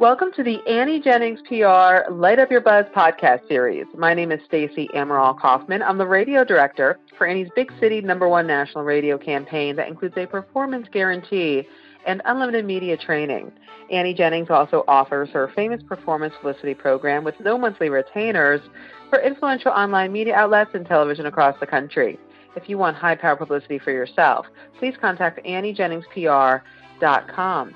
Welcome to the Annie Jennings PR Light Up Your Buzz podcast series. My name is Stacy Amaral Kaufman. I'm the radio director for Annie's Big City number one national radio campaign that includes a performance guarantee and unlimited media training. Annie Jennings also offers her famous performance publicity program with no monthly retainers for influential online media outlets and television across the country. If you want high power publicity for yourself, please contact AnnieJenningsPR.com.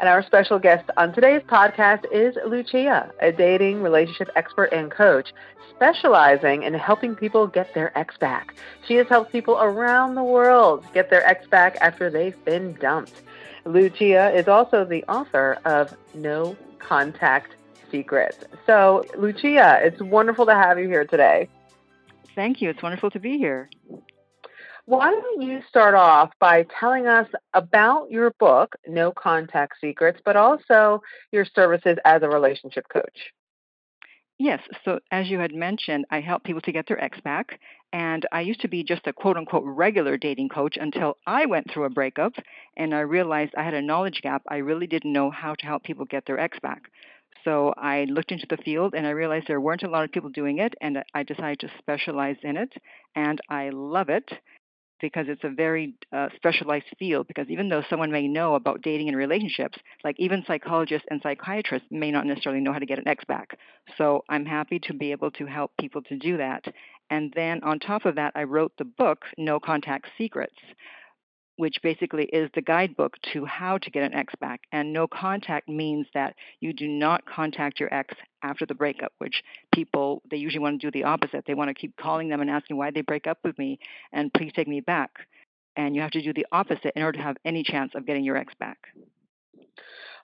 And our special guest on today's podcast is Lucia, a dating relationship expert and coach specializing in helping people get their ex back. She has helped people around the world get their ex back after they've been dumped. Lucia is also the author of No Contact Secrets. So, Lucia, it's wonderful to have you here today. Thank you. It's wonderful to be here. Why don't you start off by telling us about your book, No Contact Secrets, but also your services as a relationship coach? Yes. So, as you had mentioned, I help people to get their ex back. And I used to be just a quote unquote regular dating coach until I went through a breakup and I realized I had a knowledge gap. I really didn't know how to help people get their ex back. So I looked into the field and I realized there weren't a lot of people doing it, and I decided to specialize in it. And I love it because it's a very uh, specialized field. Because even though someone may know about dating and relationships, like even psychologists and psychiatrists may not necessarily know how to get an ex back. So I'm happy to be able to help people to do that. And then on top of that, I wrote the book, No Contact Secrets, which basically is the guidebook to how to get an ex back. And no contact means that you do not contact your ex after the breakup, which people, they usually want to do the opposite. They want to keep calling them and asking why they break up with me and please take me back. And you have to do the opposite in order to have any chance of getting your ex back.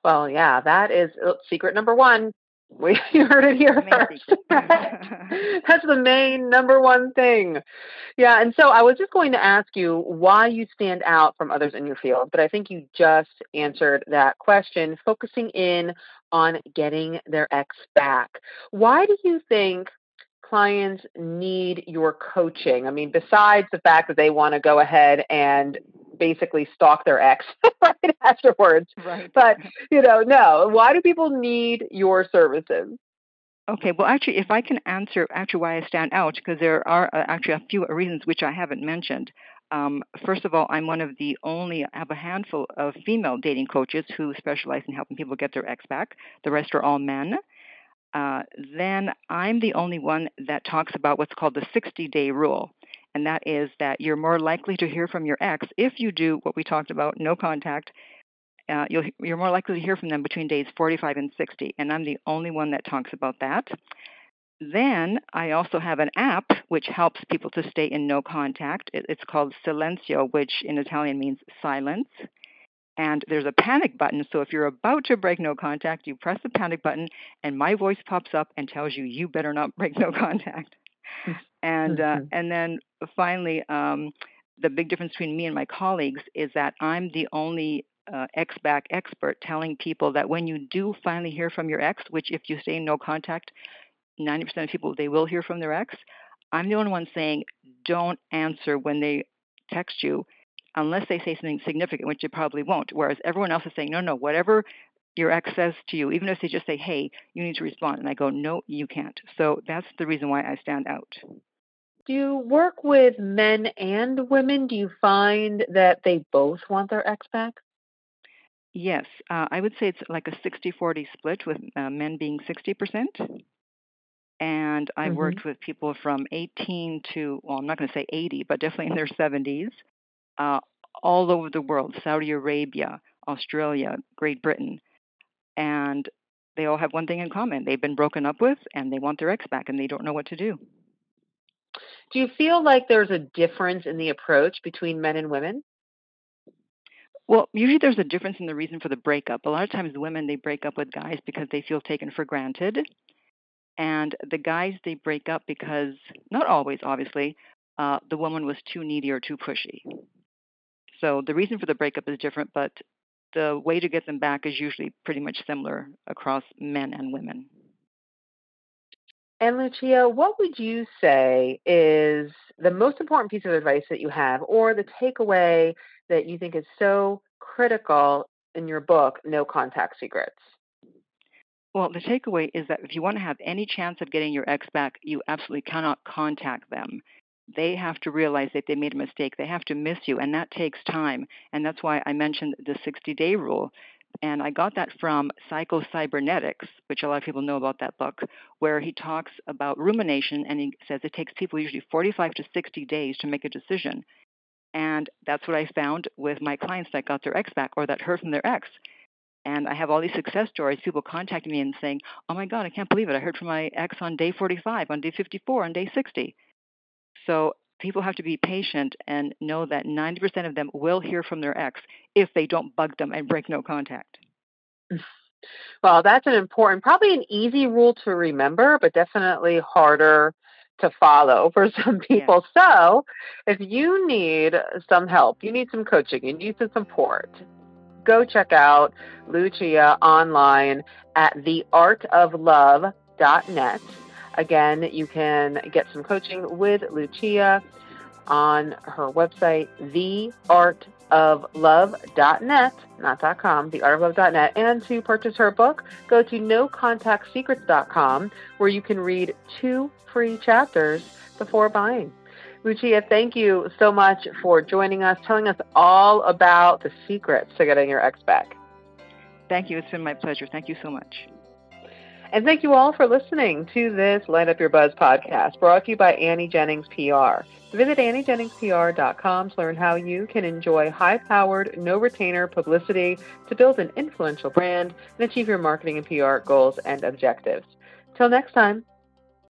Well, yeah, that is uh, secret number one. We you heard it here first. That's the main number one thing. Yeah, and so I was just going to ask you why you stand out from others in your field, but I think you just answered that question, focusing in on getting their ex back. Why do you think clients need your coaching? I mean, besides the fact that they want to go ahead and basically stalk their ex right afterwards. Right. But, you know, no. Why do people need your services? Okay, well, actually, if I can answer actually why I stand out, because there are uh, actually a few reasons which I haven't mentioned. Um, first of all, I'm one of the only, I have a handful of female dating coaches who specialize in helping people get their ex back. The rest are all men. Uh, then I'm the only one that talks about what's called the 60 day rule and that is that you're more likely to hear from your ex if you do what we talked about, no contact. Uh, you are more likely to hear from them between days 45 and 60, and I'm the only one that talks about that. Then I also have an app which helps people to stay in no contact. It's called Silencio, which in Italian means silence. And there's a panic button. So if you're about to break no contact, you press the panic button, and my voice pops up and tells you you better not break no contact. and uh, mm-hmm. and then finally, um, the big difference between me and my colleagues is that I'm the only uh, ex back expert telling people that when you do finally hear from your ex, which if you stay in no contact, 90% of people they will hear from their ex. I'm the only one saying don't answer when they text you unless they say something significant, which they probably won't. Whereas everyone else is saying, no, no, whatever your ex says to you, even if they just say, hey, you need to respond. And I go, no, you can't. So that's the reason why I stand out. Do you work with men and women? Do you find that they both want their ex back? Yes, uh, I would say it's like a 60 40 split with uh, men being 60%. And I've mm-hmm. worked with people from 18 to, well, I'm not going to say 80, but definitely in their 70s, uh, all over the world Saudi Arabia, Australia, Great Britain and they all have one thing in common they've been broken up with and they want their ex back and they don't know what to do do you feel like there's a difference in the approach between men and women? Well usually there's a difference in the reason for the breakup. A lot of times women they break up with guys because they feel taken for granted and the guys they break up because not always obviously uh, the woman was too needy or too pushy. So the reason for the breakup is different but the way to get them back is usually pretty much similar across men and women. And Lucia, what would you say is the most important piece of advice that you have, or the takeaway that you think is so critical in your book, No Contact Secrets? Well, the takeaway is that if you want to have any chance of getting your ex back, you absolutely cannot contact them. They have to realize that they made a mistake. They have to miss you, and that takes time. And that's why I mentioned the 60 day rule. And I got that from Psycho Cybernetics, which a lot of people know about that book, where he talks about rumination and he says it takes people usually 45 to 60 days to make a decision. And that's what I found with my clients that got their ex back or that heard from their ex. And I have all these success stories, people contacting me and saying, Oh my God, I can't believe it. I heard from my ex on day 45, on day 54, on day 60. So people have to be patient and know that 90% of them will hear from their ex if they don't bug them and break no contact. Well, that's an important, probably an easy rule to remember, but definitely harder to follow for some people. Yeah. So, if you need some help, you need some coaching, you need some support, go check out Lucia online at theartoflove.net. Again, you can get some coaching with Lucia on her website, theartoflove.net, not .com, theartoflove.net. And to purchase her book, go to nocontactsecrets.com, where you can read two free chapters before buying. Lucia, thank you so much for joining us, telling us all about the secrets to getting your ex back. Thank you. It's been my pleasure. Thank you so much. And thank you all for listening to this Light Up Your Buzz podcast brought to you by Annie Jennings PR. Visit AnnieJenningsPR.com to learn how you can enjoy high powered, no retainer publicity to build an influential brand and achieve your marketing and PR goals and objectives. Till next time,